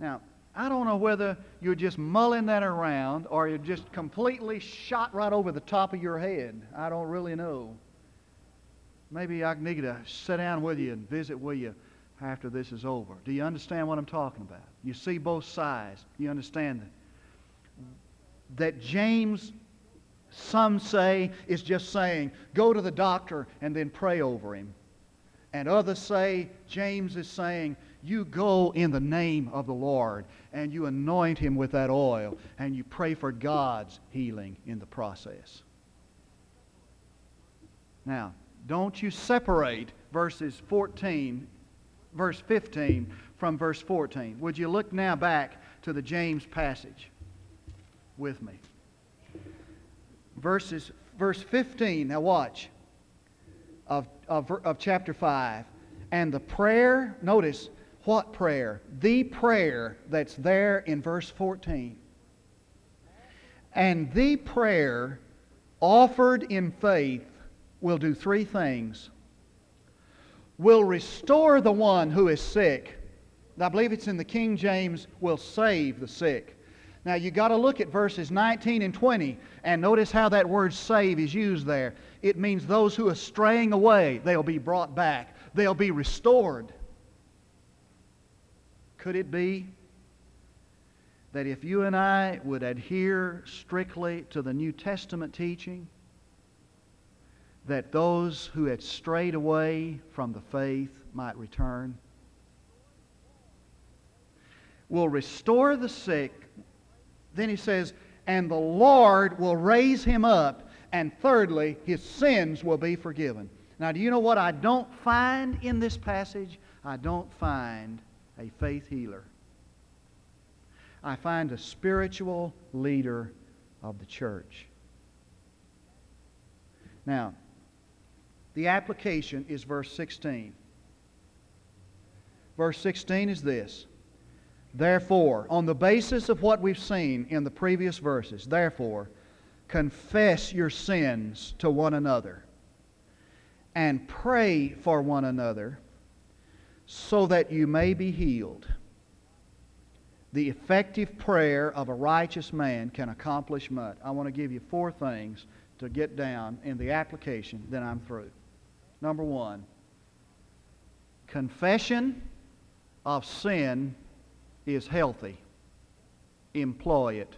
Now, I don't know whether you're just mulling that around or you're just completely shot right over the top of your head. I don't really know. Maybe I need to sit down with you and visit with you after this is over. Do you understand what I'm talking about? You see both sides. You understand that? That James, some say, is just saying, go to the doctor and then pray over him. And others say, James is saying, you go in the name of the Lord and you anoint him with that oil and you pray for God's healing in the process. Now, don't you separate verses 14, verse 15 from verse 14. Would you look now back to the James passage with me? Verses, verse 15, now watch, of, of, of chapter 5. And the prayer, notice, what prayer? The prayer that's there in verse 14. And the prayer offered in faith will do three things. Will restore the one who is sick. I believe it's in the King James, will save the sick. Now you got to look at verses 19 and 20 and notice how that word save is used there. It means those who are straying away, they'll be brought back. They'll be restored. Could it be that if you and I would adhere strictly to the New Testament teaching, that those who had strayed away from the faith might return? Will restore the sick. Then he says, and the Lord will raise him up. And thirdly, his sins will be forgiven. Now, do you know what I don't find in this passage? I don't find a faith healer. I find a spiritual leader of the church. Now, the application is verse 16. Verse 16 is this Therefore, on the basis of what we've seen in the previous verses, therefore, confess your sins to one another and pray for one another so that you may be healed. The effective prayer of a righteous man can accomplish much. I want to give you four things to get down in the application, then I'm through. Number one, confession of sin is healthy. Employ it.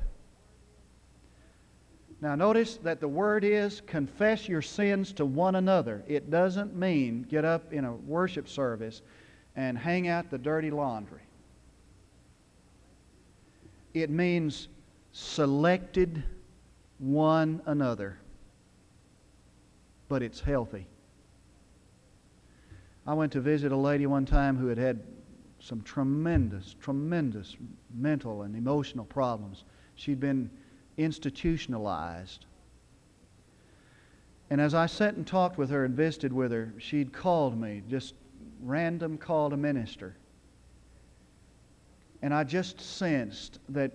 Now, notice that the word is confess your sins to one another. It doesn't mean get up in a worship service and hang out the dirty laundry. It means selected one another, but it's healthy. I went to visit a lady one time who had had some tremendous, tremendous mental and emotional problems. She'd been institutionalized. And as I sat and talked with her and visited with her, she'd called me just random call to minister. And I just sensed that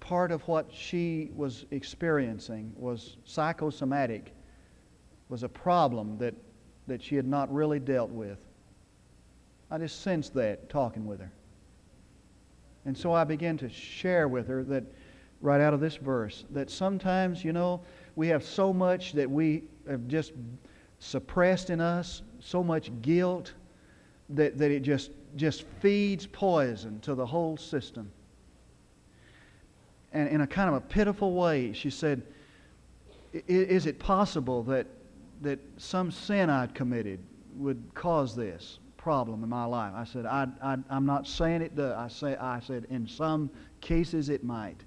part of what she was experiencing was psychosomatic, was a problem that, that she had not really dealt with. I just sensed that talking with her. And so I began to share with her that, right out of this verse, that sometimes, you know, we have so much that we have just suppressed in us, so much guilt, that, that it just, just feeds poison to the whole system. And in a kind of a pitiful way, she said, Is it possible that, that some sin I'd committed would cause this problem in my life? I said, I, I, I'm not saying it does. I, say, I said, In some cases it might.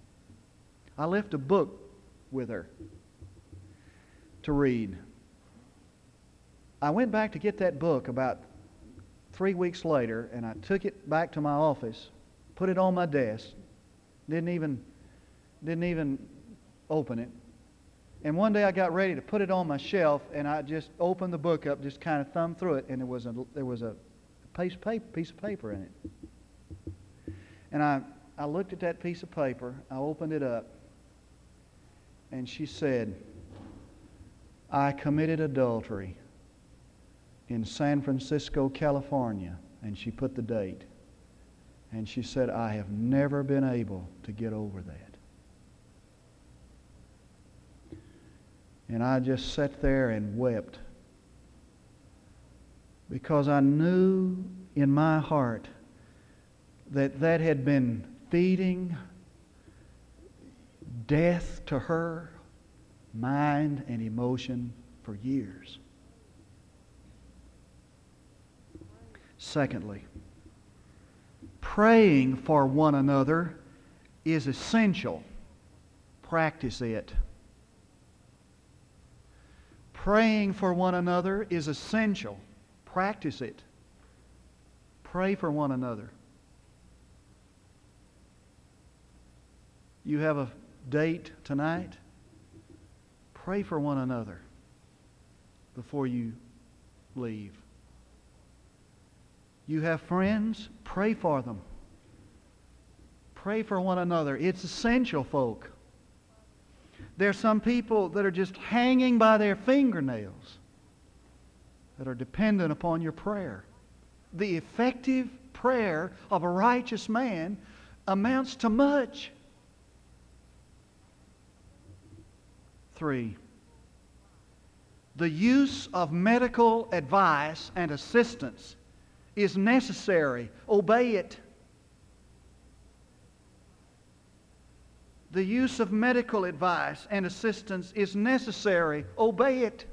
I left a book with her to read. I went back to get that book about three weeks later, and I took it back to my office, put it on my desk, didn't even, didn't even open it. And one day I got ready to put it on my shelf, and I just opened the book up, just kind of thumbed through it, and there was a, there was a piece of paper, piece of paper in it. And I, I looked at that piece of paper, I opened it up, and she said, I committed adultery in San Francisco, California, and she put the date. And she said, I have never been able to get over that. And I just sat there and wept because I knew in my heart that that had been feeding death to her mind and emotion for years. Secondly, praying for one another is essential. Practice it. Praying for one another is essential. Practice it. Pray for one another. You have a date tonight? Pray for one another before you leave. You have friends? Pray for them. Pray for one another. It's essential, folk. There are some people that are just hanging by their fingernails that are dependent upon your prayer. The effective prayer of a righteous man amounts to much. Three, the use of medical advice and assistance is necessary. Obey it. The use of medical advice and assistance is necessary. Obey it.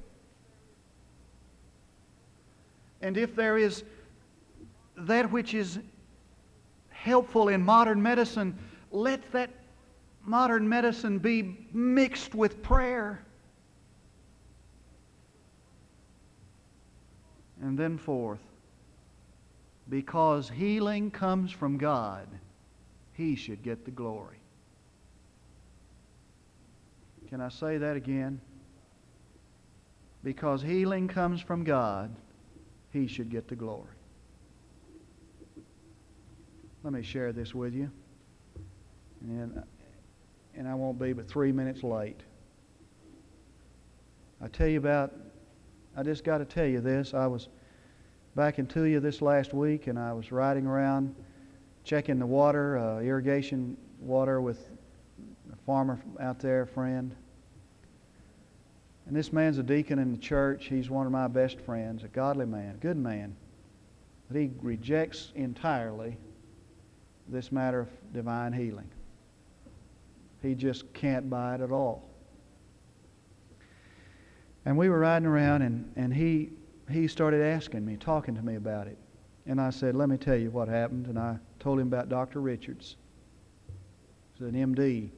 And if there is that which is helpful in modern medicine, let that modern medicine be mixed with prayer. And then, fourth, because healing comes from God, He should get the glory. Can I say that again? Because healing comes from God, He should get the glory. Let me share this with you. And, and I won't be but three minutes late. I tell you about, I just got to tell you this. I was back in Tulia this last week, and I was riding around checking the water, uh, irrigation water, with a farmer out there, a friend. And this man's a deacon in the church. He's one of my best friends, a godly man, good man. But he rejects entirely this matter of divine healing. He just can't buy it at all. And we were riding around, and, and he he started asking me, talking to me about it. And I said, Let me tell you what happened. And I told him about Dr. Richards. He's an MD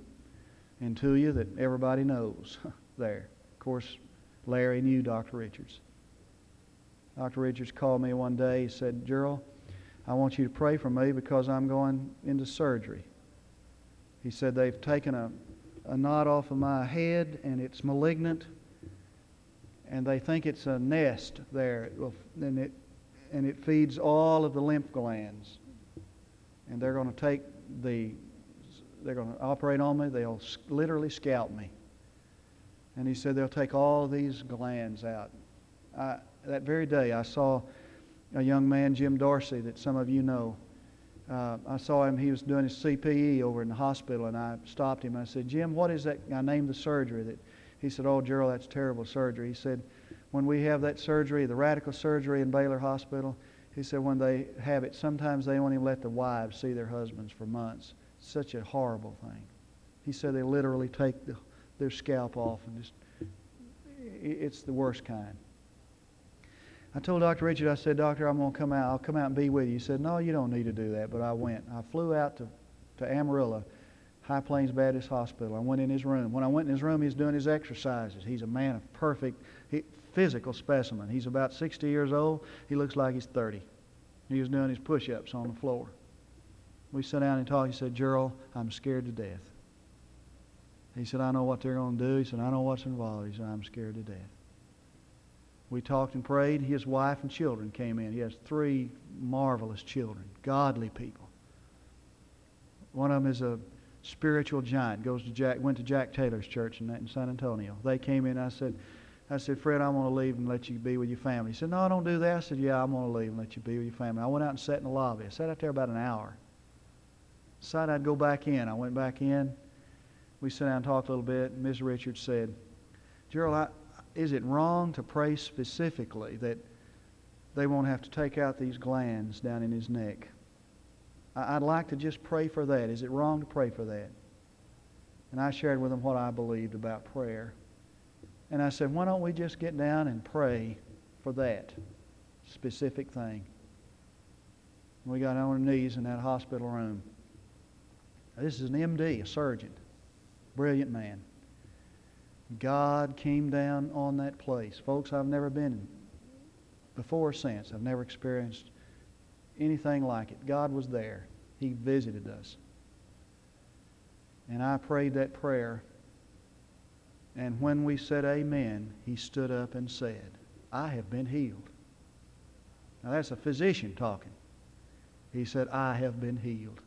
in Tulia that everybody knows there. Course, Larry knew Dr. Richards. Dr. Richards called me one day. He said, Gerald, I want you to pray for me because I'm going into surgery. He said, They've taken a, a knot off of my head and it's malignant and they think it's a nest there, and it, and it feeds all of the lymph glands. And they're going to take the, they're going to operate on me. They'll literally scalp me. And he said they'll take all these glands out. I, that very day, I saw a young man, Jim Dorsey, that some of you know. Uh, I saw him, he was doing his CPE over in the hospital, and I stopped him. I said, Jim, what is that? I named the surgery that he said, Oh, Gerald, that's terrible surgery. He said, When we have that surgery, the radical surgery in Baylor Hospital, he said, When they have it, sometimes they won't even let the wives see their husbands for months. Such a horrible thing. He said they literally take the, their scalp off and just, it's the worst kind. I told Dr. Richard, I said, Doctor, I'm going to come out. I'll come out and be with you. He said, No, you don't need to do that. But I went. I flew out to, to Amarillo High Plains Baptist Hospital. I went in his room. When I went in his room, he was doing his exercises. He's a man of perfect physical specimen. He's about 60 years old. He looks like he's 30. He was doing his push ups on the floor. We sat down and talked. He said, Gerald, I'm scared to death. He said, I know what they're going to do. He said, I know what's involved. He said, I'm scared to death. We talked and prayed. His wife and children came in. He has three marvelous children, godly people. One of them is a spiritual giant. Goes to Jack, went to Jack Taylor's church in, in San Antonio. They came in. I said, I said, Fred, I'm going to leave and let you be with your family. He said, No, I don't do that. I said, Yeah, I'm going to leave and let you be with your family. I went out and sat in the lobby. I sat out there about an hour. Decided I'd go back in. I went back in. We sat down and talked a little bit. And Ms. Richards said, Gerald, I, is it wrong to pray specifically that they won't have to take out these glands down in his neck? I, I'd like to just pray for that. Is it wrong to pray for that? And I shared with them what I believed about prayer. And I said, why don't we just get down and pray for that specific thing? And we got on our knees in that hospital room. This is an MD, a surgeon, brilliant man. God came down on that place. Folks, I've never been before or since. I've never experienced anything like it. God was there. He visited us. And I prayed that prayer. And when we said amen, he stood up and said, I have been healed. Now that's a physician talking. He said, I have been healed.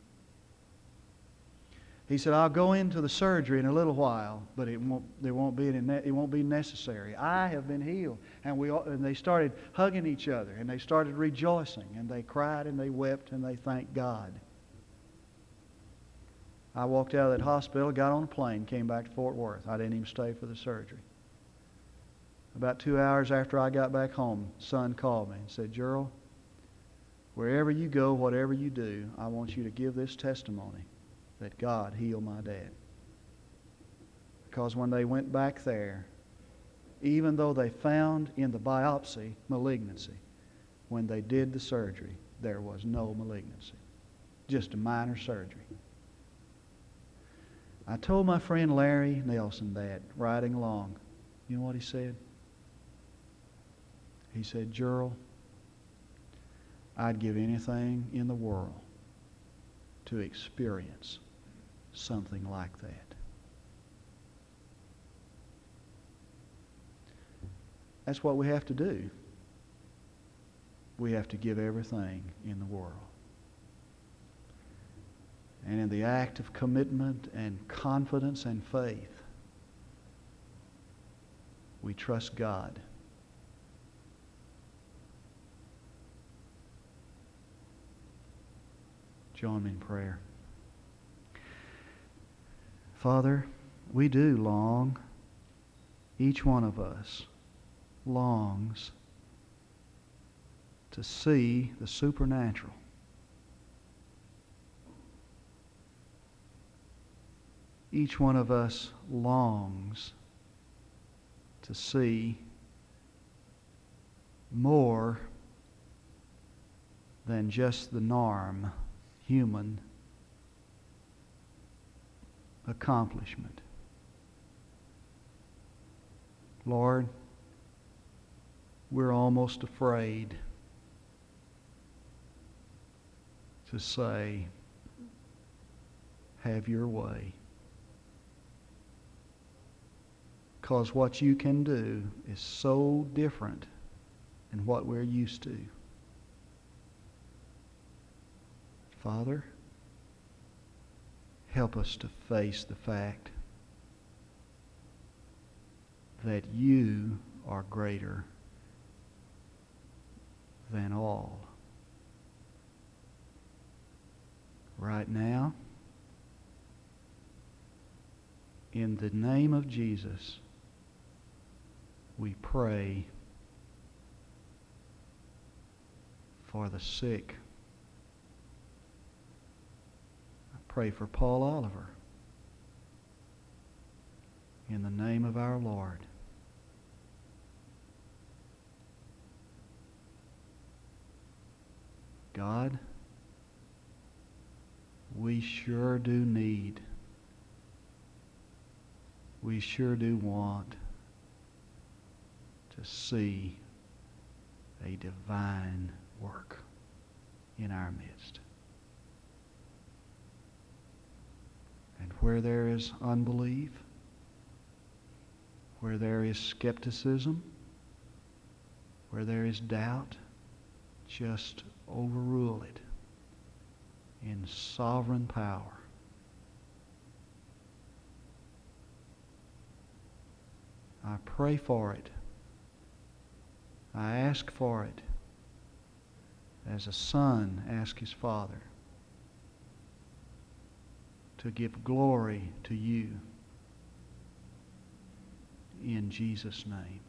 He said, I'll go into the surgery in a little while, but it won't, there won't be any, it won't be necessary. I have been healed. And, we, and they started hugging each other, and they started rejoicing, and they cried, and they wept, and they thanked God. I walked out of that hospital, got on a plane, came back to Fort Worth. I didn't even stay for the surgery. About two hours after I got back home, son called me and said, Gerald, wherever you go, whatever you do, I want you to give this testimony that God healed my dad. Because when they went back there, even though they found in the biopsy malignancy, when they did the surgery, there was no malignancy. Just a minor surgery. I told my friend Larry Nelson that riding along. You know what he said? He said, Gerald, I'd give anything in the world to experience something like that. That's what we have to do. We have to give everything in the world. And in the act of commitment and confidence and faith, we trust God. Join me in prayer. Father, we do long, each one of us longs to see the supernatural. Each one of us longs to see more than just the norm human accomplishment. Lord, we're almost afraid to say, have your way. Because what you can do is so different than what we're used to. Father, help us to face the fact that you are greater than all. Right now, in the name of Jesus, we pray for the sick. Pray for Paul Oliver. In the name of our Lord. God, we sure do need, we sure do want to see a divine work in our midst. And where there is unbelief, where there is skepticism, where there is doubt, just overrule it in sovereign power. I pray for it. I ask for it as a son asks his father. To give glory to you. In Jesus' name.